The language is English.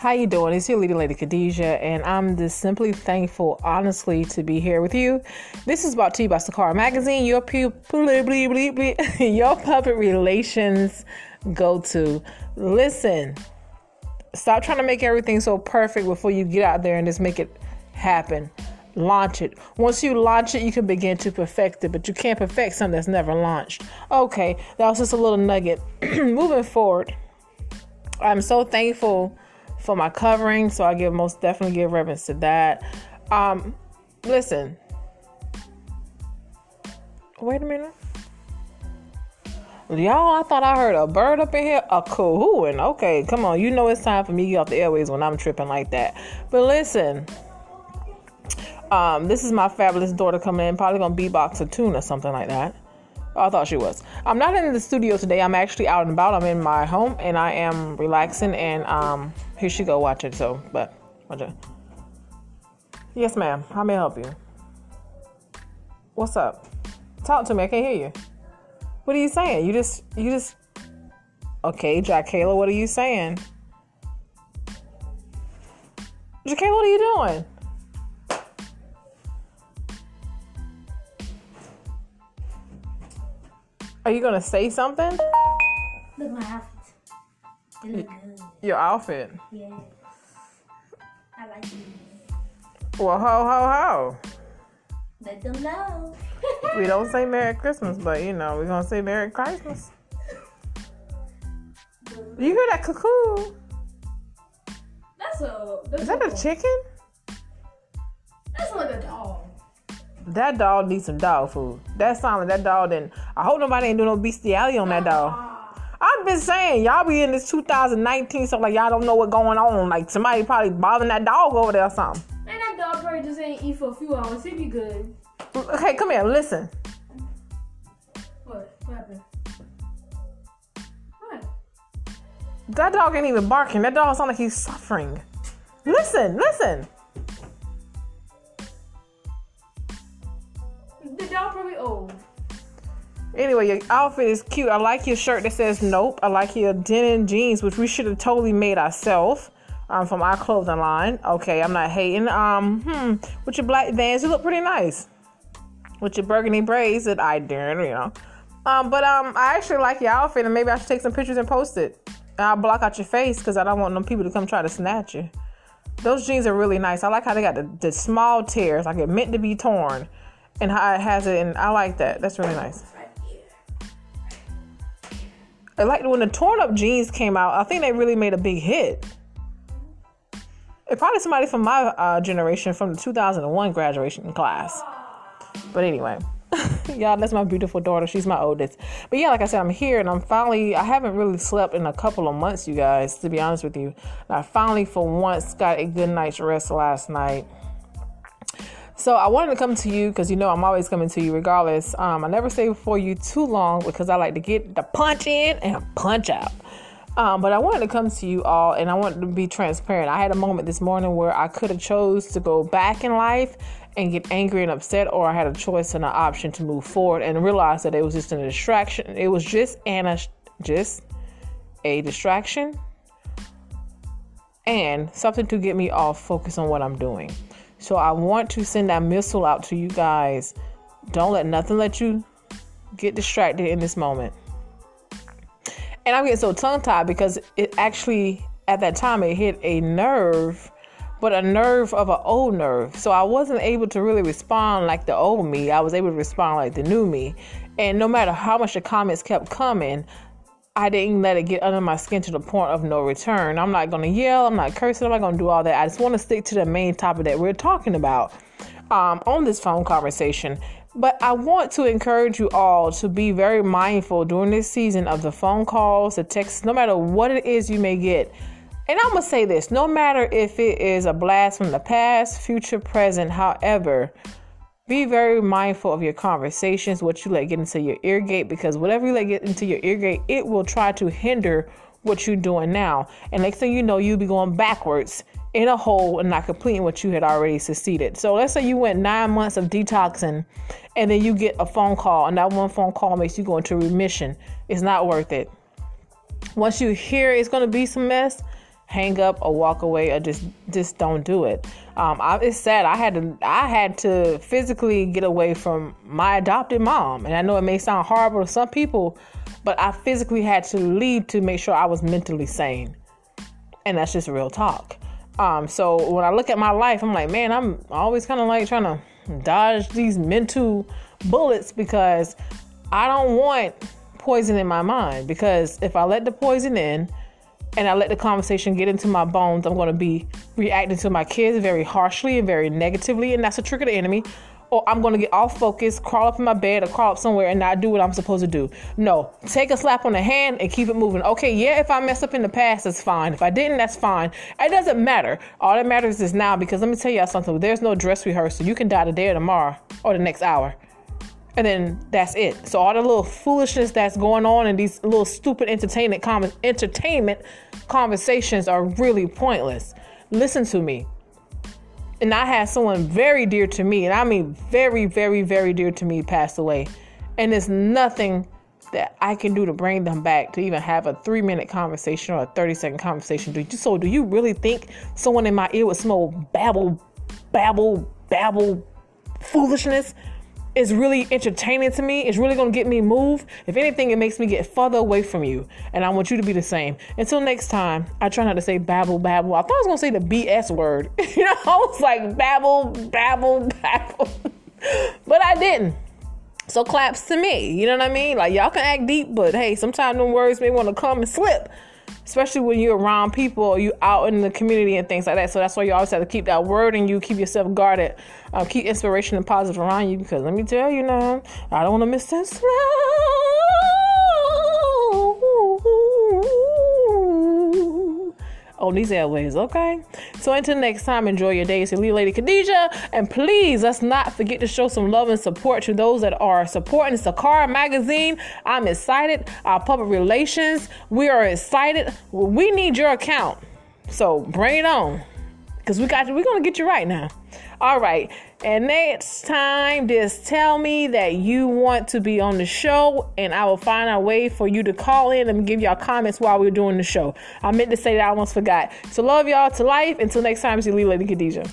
How you doing? It's your leading lady Khadijah, and I'm just simply thankful, honestly, to be here with you. This is brought to you by Sakara Magazine, your pu- your public relations go-to. Listen, stop trying to make everything so perfect before you get out there and just make it happen. Launch it. Once you launch it, you can begin to perfect it, but you can't perfect something that's never launched. Okay, that was just a little nugget. Moving forward, I'm so thankful for my covering, so I give most definitely give reverence to that. Um, listen. Wait a minute. Y'all, I thought I heard a bird up in here. A cooing. Okay, come on. You know it's time for me to get off the airways when I'm tripping like that. But listen. Um, this is my fabulous daughter coming in, probably gonna beatbox a tune or something like that. I thought she was. I'm not in the studio today. I'm actually out and about. I'm in my home and I am relaxing. And um, here she go. Watch it. So, but it. Yes, ma'am. How may I help you? What's up? Talk to me. I can't hear you. What are you saying? You just, you just. Okay, Jack Kayla, what are you saying? Jack what are you doing? Are you gonna say something? Look my outfit. It look good. Your outfit. Yes. I like it. Well, ho ho ho. Let them know. We don't say Merry Christmas, but you know we're gonna say Merry Christmas. You hear that cuckoo? That's a. That's Is that a chicken? That's like a. That dog needs some dog food. That sound like that dog didn't. I hope nobody ain't doing no bestiality on that dog. I've been saying y'all be in this 2019, so like y'all don't know what going on. Like somebody probably bothering that dog over there or something. Man, that dog probably just ain't eat for a few hours. He be good. Okay, come here, listen. What? What happened? What? That dog ain't even barking. That dog sound like he's suffering. Listen, listen. Dog probably old. Anyway, your outfit is cute. I like your shirt that says nope. I like your denim jeans, which we should have totally made ourselves um, from our clothing line. Okay, I'm not hating. Um, hmm, with your black vans, you look pretty nice. With your burgundy braids that I didn't, you know. Um, but um, I actually like your outfit, and maybe I should take some pictures and post it. And I'll block out your face because I don't want no people to come try to snatch you. Those jeans are really nice. I like how they got the, the small tears, like it meant to be torn, and how it has it. And I like that. That's really nice. I like when the torn up jeans came out. I think they really made a big hit. It probably somebody from my uh, generation from the 2001 graduation class. But anyway, y'all, that's my beautiful daughter. She's my oldest. But yeah, like I said, I'm here and I'm finally. I haven't really slept in a couple of months, you guys. To be honest with you, and I finally, for once, got a good night's rest last night. So I wanted to come to you because you know I'm always coming to you regardless. Um, I never stay before you too long because I like to get the punch in and punch out. Um, but I wanted to come to you all and I wanted to be transparent. I had a moment this morning where I could have chose to go back in life and get angry and upset, or I had a choice and an option to move forward and realize that it was just a distraction. It was just an just a distraction and something to get me off focus on what I'm doing. So I want to send that missile out to you guys. Don't let nothing let you get distracted in this moment. And I'm getting so tongue tied because it actually, at that time, it hit a nerve, but a nerve of an old nerve. So I wasn't able to really respond like the old me. I was able to respond like the new me. And no matter how much the comments kept coming, I didn't let it get under my skin to the point of no return. I'm not going to yell. I'm not cursing. I'm not going to do all that. I just want to stick to the main topic that we're talking about um, on this phone conversation. But I want to encourage you all to be very mindful during this season of the phone calls, the texts, no matter what it is you may get. And I'm going to say this no matter if it is a blast from the past, future, present, however, be very mindful of your conversations, what you let get into your ear gate, because whatever you let get into your ear gate, it will try to hinder what you're doing now. And next thing you know, you'll be going backwards in a hole and not completing what you had already succeeded. So let's say you went nine months of detoxing and then you get a phone call, and that one phone call makes you go into remission. It's not worth it. Once you hear it's going to be some mess, hang up or walk away or just just don't do it. Um, I, it's sad. I had to I had to physically get away from my adopted mom, and I know it may sound horrible to some people, but I physically had to leave to make sure I was mentally sane, and that's just real talk. Um, so when I look at my life, I'm like, man, I'm always kind of like trying to dodge these mental bullets because I don't want poison in my mind. Because if I let the poison in and I let the conversation get into my bones, I'm going to be reacting to my kids very harshly and very negatively, and that's a trick of the enemy. Or I'm going to get off focus, crawl up in my bed, or crawl up somewhere and not do what I'm supposed to do. No, take a slap on the hand and keep it moving. Okay, yeah, if I mess up in the past, that's fine. If I didn't, that's fine. It doesn't matter. All that matters is now because let me tell y'all something. There's no dress rehearsal. You can die today or tomorrow or the next hour and then that's it. So all the little foolishness that's going on and these little stupid entertainment com- entertainment conversations are really pointless. Listen to me. And I had someone very dear to me, and I mean very, very, very dear to me, pass away. And there's nothing that I can do to bring them back to even have a three minute conversation or a 30 second conversation. Do you, so, do you really think someone in my ear would smell babble, babble, babble foolishness? Is really entertaining to me. It's really going to get me moved. If anything, it makes me get further away from you. And I want you to be the same. Until next time, I try not to say babble, babble. I thought I was going to say the BS word. you know, I was like babble, babble, babble. but I didn't. So claps to me. You know what I mean? Like y'all can act deep, but hey, sometimes them words may want to come and slip especially when you're around people you out in the community and things like that. So that's why you always have to keep that word and you keep yourself guarded, uh, keep inspiration and positive around you. Because let me tell you now, I don't want to miss this. On these airways, okay? So until next time, enjoy your day. It's your Lady Khadijah. And please, let's not forget to show some love and support to those that are supporting Sakara Magazine. I'm excited. Our public relations, we are excited. We need your account. So bring it on. Because we got we're gonna get you right now. All right. And next time, just tell me that you want to be on the show, and I will find a way for you to call in and give y'all comments while we're doing the show. I meant to say that I almost forgot. So love y'all to life. Until next time, it's your Lady Khadijah.